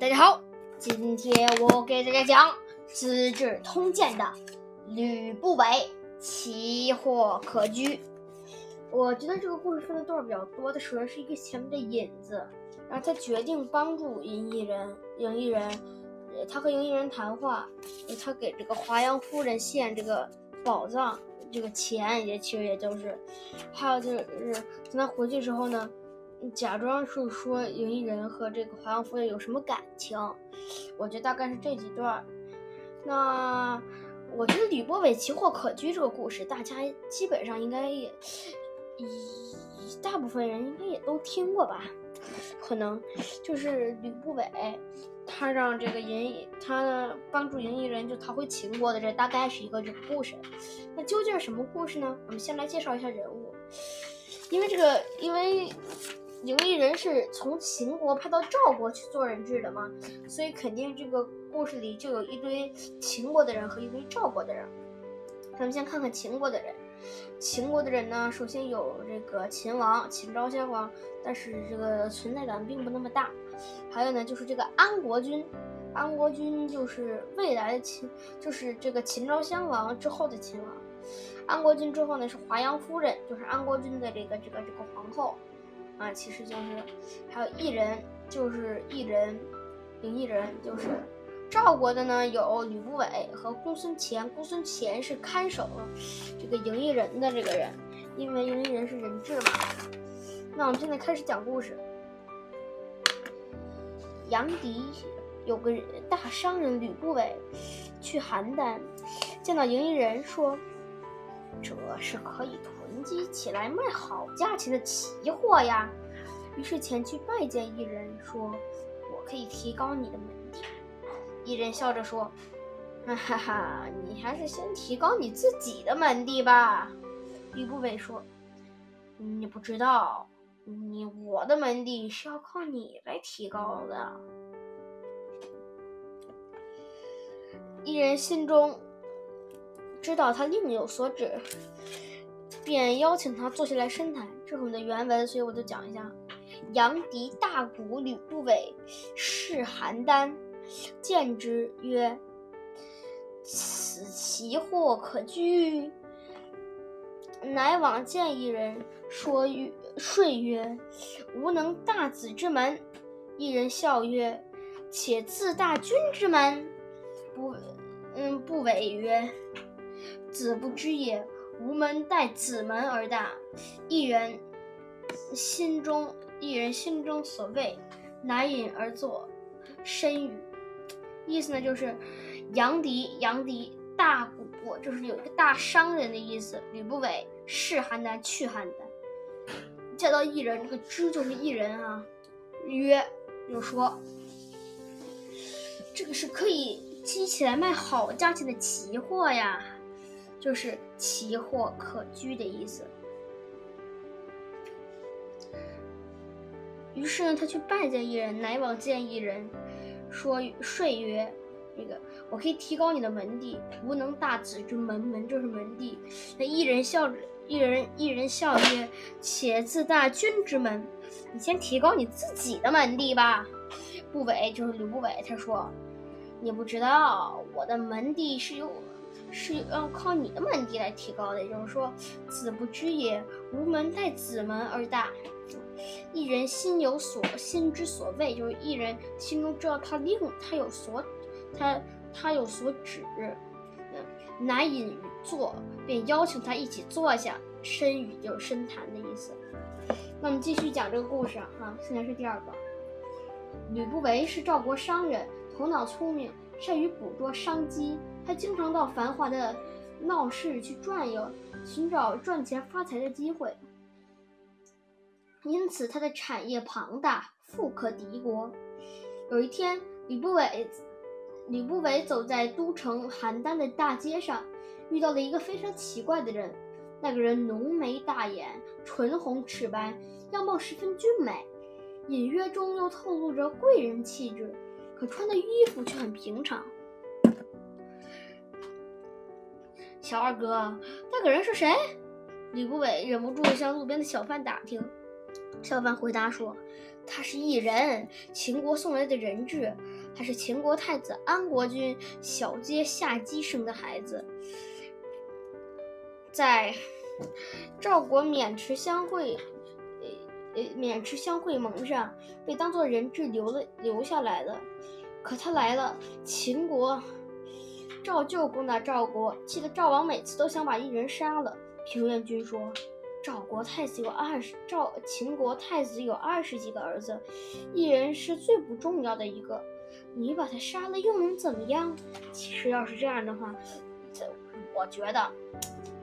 大家好，今天我给大家讲《资治通鉴》的吕不韦奇货可居。我觉得这个故事分的段比较多，它首先是一个前面的引子，然后他决定帮助嬴异人，嬴异人，他和嬴异人谈话，他给这个华阳夫人献这个宝藏，这个钱也其实也就是，还有就是等他回去之后呢。假装是说赢异人和这个华阳夫人有什么感情，我觉得大概是这几段。那我觉得吕不韦奇货可居这个故事，大家基本上应该也一大部分人应该也都听过吧？可能就是吕不韦他让这个赢他帮助赢异人就逃回秦国的，这大概是一个这个故事。那究竟是什么故事呢？我们先来介绍一下人物，因为这个因为。赢异人是从秦国派到赵国去做人质的嘛，所以肯定这个故事里就有一堆秦国的人和一堆赵国的人。咱们先看看秦国的人，秦国的人呢，首先有这个秦王秦昭襄王，但是这个存在感并不那么大。还有呢，就是这个安国君，安国君就是未来的秦，就是这个秦昭襄王之后的秦王。安国君之后呢，是华阳夫人，就是安国君的这个这个这个皇后。啊，其实就是还有异人，就是异人，赢异人就是赵国的呢，有吕不韦和公孙虔。公孙虔是看守这个赢异人的这个人，因为赢异人是人质嘛。那我们现在开始讲故事。杨迪有个大商人吕不韦去邯郸，见到赢异人说：“这是可以。”囤积起来卖好价钱的奇货呀，于是前去拜见一人，说：“我可以提高你的门第。”一人笑着说：“哈哈哈，你还是先提高你自己的门第吧。”吕不韦说：“你不知道，你我的门第是要靠你来提高的。”一人心中知道他另有所指。便邀请他坐下来深谈，这是我们的原文，所以我就讲一下：杨迪大鼓吕不韦视邯郸，见之曰：“此其祸可居。”乃往见一人，说曰：“说曰：‘吾能大子之门。’一人笑曰：‘且自大君之门。’不，嗯，不韦曰：‘子不知也。’”吾门待子门而大，一人心中一人心中所谓，乃饮而作，身语。意思呢，就是杨迪杨迪大贾，就是有一个大商人的意思。吕不韦是邯郸，去邯郸，见到一人，这个知就是一人啊。曰，就说这个是可以积起来卖好价钱的奇货呀。就是奇货可居的意思。于是呢，他去拜见一人，乃往见一人，说说曰：“那个，我可以提高你的门第，无能大子之门，门就是门第。”那一人笑着，一人一人笑曰：“且自大君之门，你先提高你自己的门第吧。”不韦就是吕不韦，他说：“你不知道我的门第是由。”是要靠你的门第来提高的，也就是说，子不知也，无门待子门而大。一人心有所心之所谓，就是一人心中知道他令他有所他他有所指。嗯，乃引于坐，便邀请他一起坐下，深语就是深谈的意思。那我们继续讲这个故事哈，现在是第二个。吕不韦是赵国商人，头脑聪明，善于捕捉商机。他经常到繁华的闹市去转悠，寻找赚钱发财的机会。因此，他的产业庞大，富可敌国。有一天，吕不韦，吕不韦走在都城邯郸的大街上，遇到了一个非常奇怪的人。那个人浓眉大眼，唇红齿白，样貌十分俊美，隐约中又透露着贵人气质，可穿的衣服却很平常。小二哥，那个人是谁？吕不韦忍不住向路边的小贩打听。小贩回答说：“他是异人，秦国送来的人质。他是秦国太子安国君小阶下姬生的孩子，在赵国渑池相会，呃呃渑池相会盟上被当做人质留了留下来了。可他来了，秦国赵旧攻打赵国，气得赵王每次都想把异人杀了。平原君说。赵国太子有二十，赵秦国太子有二十几个儿子，异人是最不重要的一个，你把他杀了又能怎么样？其实要是这样的话，这我觉得，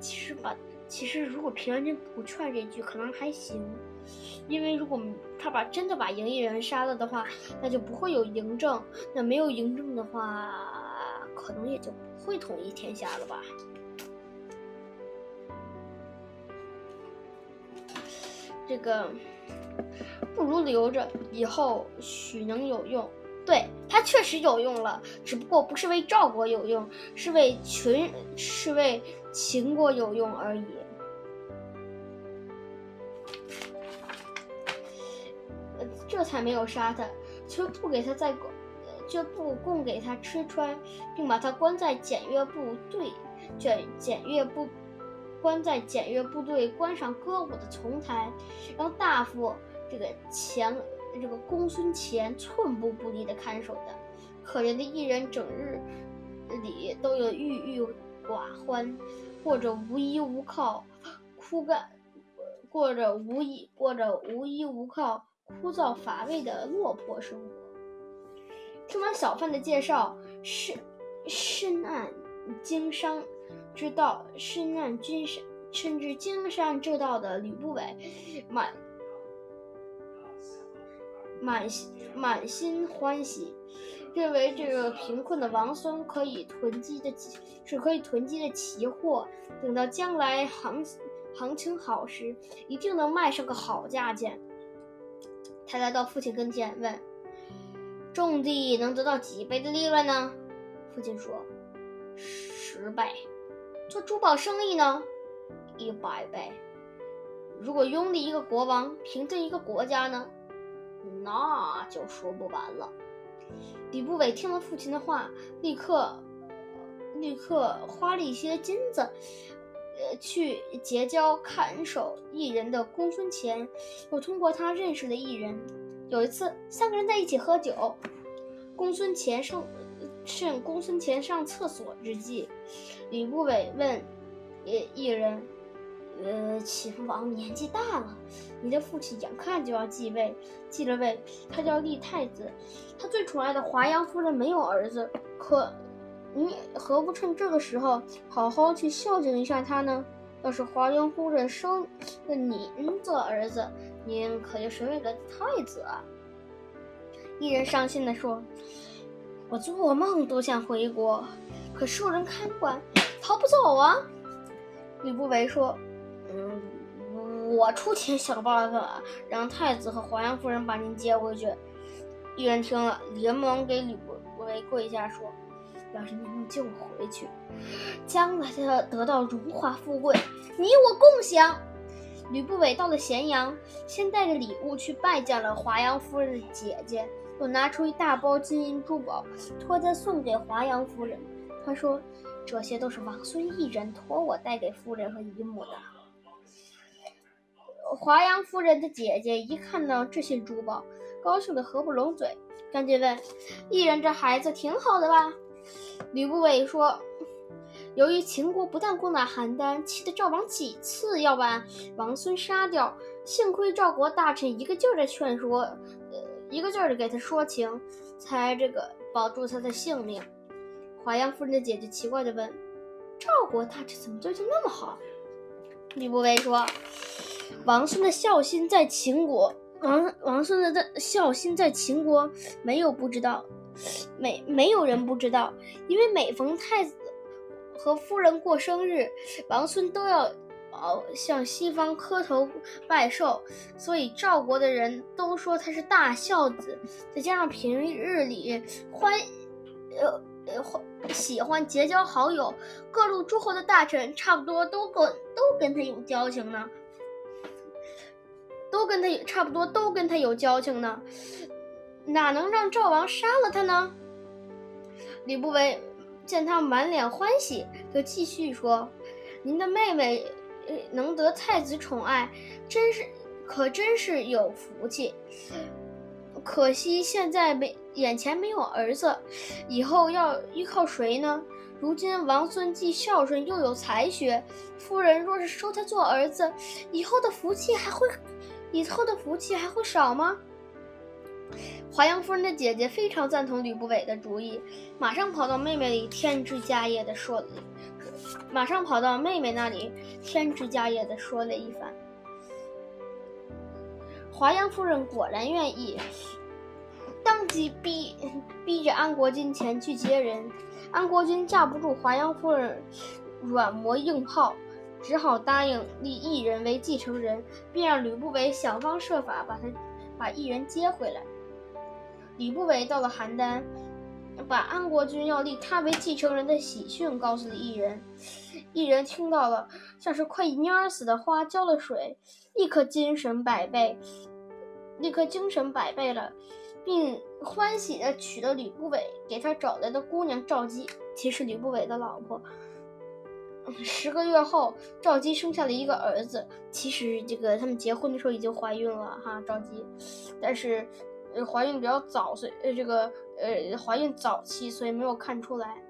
其实把其实如果平原君不劝这句，可能还行，因为如果他把真的把赢异人杀了的话，那就不会有嬴政，那没有嬴政的话，可能也就不会统一天下了吧。这个不如留着，以后许能有用。对他确实有用了，只不过不是为赵国有用，是为群，是为秦国有用而已。这才没有杀他，却不给他再，却不供给他吃穿，并把他关在检阅部队，检检阅部。关在检阅部队关上歌舞的丛台，让大夫这个前这个公孙乾寸步不离的看守的。可怜的艺人整日里都有郁郁寡欢，过着无依无靠、枯干过着无依过着无依无靠、枯燥乏味的落魄生活。听完小贩的介绍，深深谙经商。之道深谙君山，深知经商之道的吕不韦，满满心满心欢喜，认为这个贫困的王孙可以囤积的是可以囤积的奇货，等到将来行行情好时，一定能卖上个好价钱。他来到父亲跟前问：“种地能得到几倍的利润呢？”父亲说：“十倍。”做珠宝生意呢，一百倍。如果拥立一个国王，平定一个国家呢，那就说不完了。吕不韦听了父亲的话，立刻立刻花了一些金子，呃，去结交看守艺人的公孙乾，又通过他认识了艺人。有一次，三个人在一起喝酒，公孙虔上趁公孙虔上厕所之际。吕不韦问：“艺艺人，呃，秦王年纪大了，你的父亲眼看就要继位，继了位，他就要立太子。他最宠爱的华阳夫人没有儿子，可你何不趁这个时候好好去孝敬一下他呢？要是华阳夫人生了您做儿子，您可就成为了太子啊！”艺人伤心地说：“我做梦都想回国，可受人看管。”逃不走啊！吕不韦说：“嗯，我出钱想办法，让太子和华阳夫人把您接回去。”一人听了，连忙给吕不韦跪下说：“要是您能救我回去，将来的得到荣华富贵，你我共享。”吕不韦到了咸阳，先带着礼物去拜见了华阳夫人的姐姐，又拿出一大包金银珠宝，托他送给华阳夫人。他说。这些都是王孙一人托我带给夫人和姨母的。华阳夫人的姐姐一看到这些珠宝，高兴得合不拢嘴，赶紧问：“一人这孩子挺好的吧？”吕不韦说：“由于秦国不但攻打邯郸，气得赵王几次要把王孙杀掉，幸亏赵国大臣一个劲儿的劝说，呃，一个劲儿的给他说情，才这个保住他的性命。”华阳夫人的姐姐奇怪地问：“赵国大臣怎么对他那么好？”吕不韦说：“王孙的孝心在秦国，王王孙的孝心在秦国没有不知道，没没有人不知道，因为每逢太子和夫人过生日，王孙都要呃向西方磕头拜寿，所以赵国的人都说他是大孝子。再加上平日里欢，呃。”呃，喜欢结交好友，各路诸侯的大臣差不多都跟都跟他有交情呢，都跟他差不多，都跟他有交情呢，哪能让赵王杀了他呢？吕不韦见他满脸欢喜，就继续说：“您的妹妹能得太子宠爱，真是可真是有福气。可惜现在没眼前没有儿子，以后要依靠谁呢？如今王孙既孝顺又有才学，夫人若是收他做儿子，以后的福气还会以后的福气还会少吗？”华阳夫人的姐姐非常赞同吕不韦的主意，马上跑到妹妹里添枝加叶的说，马上跑到妹妹那里添枝加叶的说了一番。华阳夫人果然愿意，当即逼逼着安国君前去接人。安国君架不住华阳夫人软磨硬泡，只好答应立异人为继承人，并让吕不韦想方设法把他把异人接回来。吕不韦到了邯郸，把安国君要立他为继承人的喜讯告诉了异人。异人听到了，像是快蔫死的花浇了水，立刻精神百倍，立刻精神百倍了，并欢喜地娶了吕不韦给他找来的姑娘赵姬，其实吕不韦的老婆。十个月后，赵姬生下了一个儿子。其实这个他们结婚的时候已经怀孕了哈，赵姬，但是。呃，怀孕比较早，所以呃，这个呃，怀孕早期，所以没有看出来。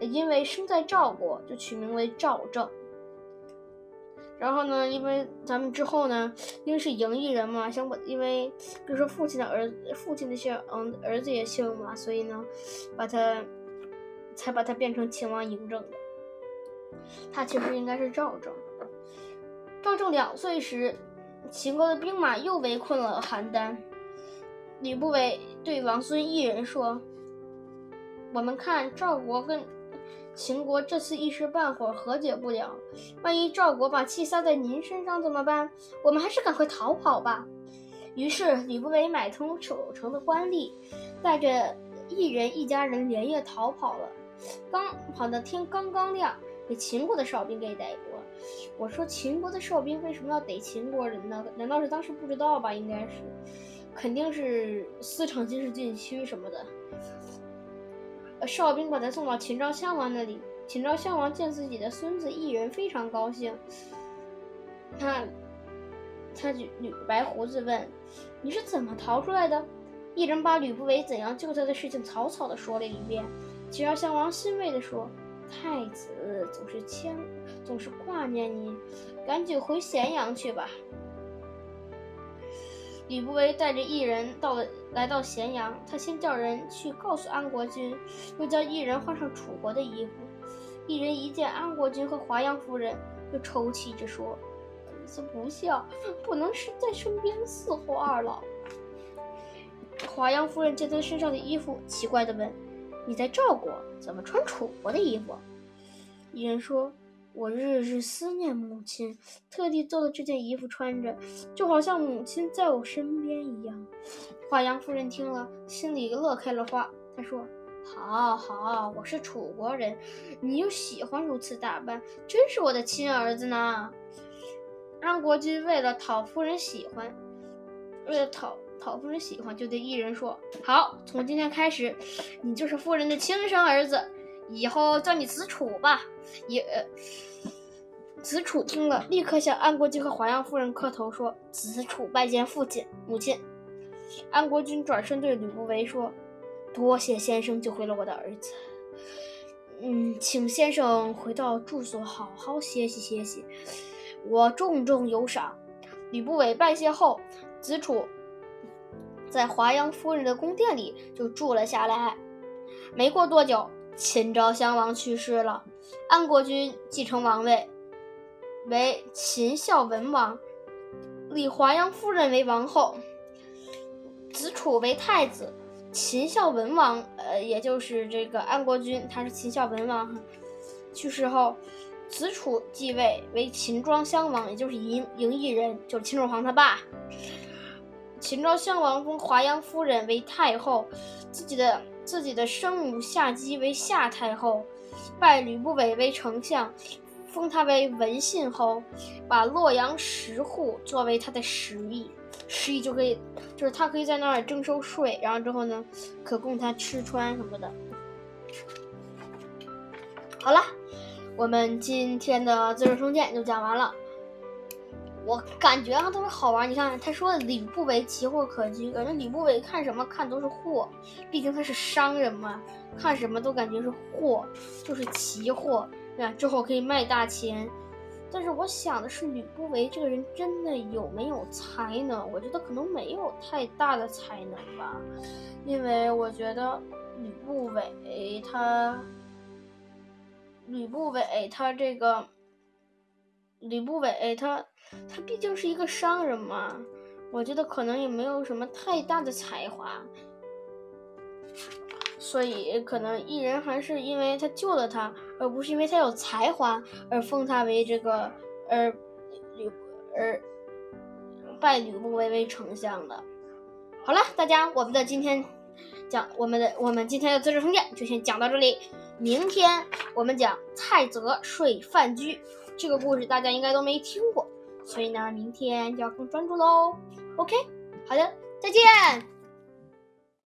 因为生在赵国，就取名为赵正。然后呢，因为咱们之后呢，因为是嬴异人嘛，想把，因为就是父亲的儿子，父亲的姓，嗯，儿子也姓嘛，所以呢，把他才把他变成秦王嬴政的。他其实应该是赵正。赵正两岁时，秦国的兵马又围困了邯郸。吕不韦对王孙一人说：“我们看赵国跟秦国这次一时半会儿和解不了，万一赵国把气撒在您身上怎么办？我们还是赶快逃跑吧。”于是吕不韦买通守城的官吏，带着一人一家人连夜逃跑了。刚跑到天刚刚亮，被秦国的哨兵给逮捕了。我说秦国的哨兵为什么要逮秦国人呢？难道是当时不知道吧？应该是。肯定是私闯军事禁区什么的。哨兵把他送到秦昭襄王那里。秦昭襄王见自己的孙子异人，非常高兴。他，他吕白胡子问：“你是怎么逃出来的？”异人把吕不韦怎样救他的事情草草的说了一遍。秦昭襄王欣慰的说：“太子总是牵，总是挂念你，赶紧回咸阳去吧。”吕不韦带着异人到了，来到咸阳。他先叫人去告诉安国君，又叫异人换上楚国的衣服。异人一见安国君和华阳夫人，就抽泣着说：“儿子不孝，不能是在身边伺候二老。”华阳夫人见他身上的衣服，奇怪的问：“你在赵国，怎么穿楚国的衣服？”异人说。我日日思念母亲，特地做了这件衣服穿着，就好像母亲在我身边一样。华阳夫人听了，心里乐开了花。她说：“好好，我是楚国人，你又喜欢如此打扮，真是我的亲儿子呢。”安国君为了讨夫人喜欢，为了讨讨夫人喜欢，就对异人说：“好，从今天开始，你就是夫人的亲生儿子。”以后叫你子楚吧。也，子楚听了，立刻向安国君和华阳夫人磕头说：“子楚拜见父亲、母亲。”安国君转身对吕不韦说：“多谢先生救回了我的儿子。嗯，请先生回到住所好好歇息歇息，我重重有赏。”吕不韦拜谢后，子楚在华阳夫人的宫殿里就住了下来。没过多久。秦昭襄王去世了，安国君继承王位，为秦孝文王，立华阳夫人为王后，子楚为太子。秦孝文王，呃，也就是这个安国君，他是秦孝文王。去世后，子楚继位为秦庄襄王，也就是嬴嬴异人，就是秦始皇他爸。秦昭襄王封华阳夫人为太后，自己的。自己的生母夏姬为夏太后，拜吕不韦为丞相，封他为文信侯，把洛阳十户作为他的食邑，食邑就可以，就是他可以在那儿征收税，然后之后呢，可供他吃穿什么的。好了，我们今天的《资治通鉴》就讲完了。我感觉啊，特别好玩。你看，他说吕不韦奇货可居，感觉吕不韦看什么看都是货，毕竟他是商人嘛，看什么都感觉是货，就是奇货，对吧？之后可以卖大钱。但是我想的是，吕不韦这个人真的有没有才能？我觉得可能没有太大的才能吧，因为我觉得吕不韦他。吕不韦他这个，吕不韦他他毕竟是一个商人嘛，我觉得可能也没有什么太大的才华，所以可能异人还是因为他救了他，而不是因为他有才华而封他为这个，而吕而拜吕不韦为丞相的。好了，大家，我们的今天讲我们的我们今天的《资治通鉴》就先讲到这里。明天我们讲蔡泽睡范雎这个故事，大家应该都没听过，所以呢，明天就要更专注喽。OK，好的，再见。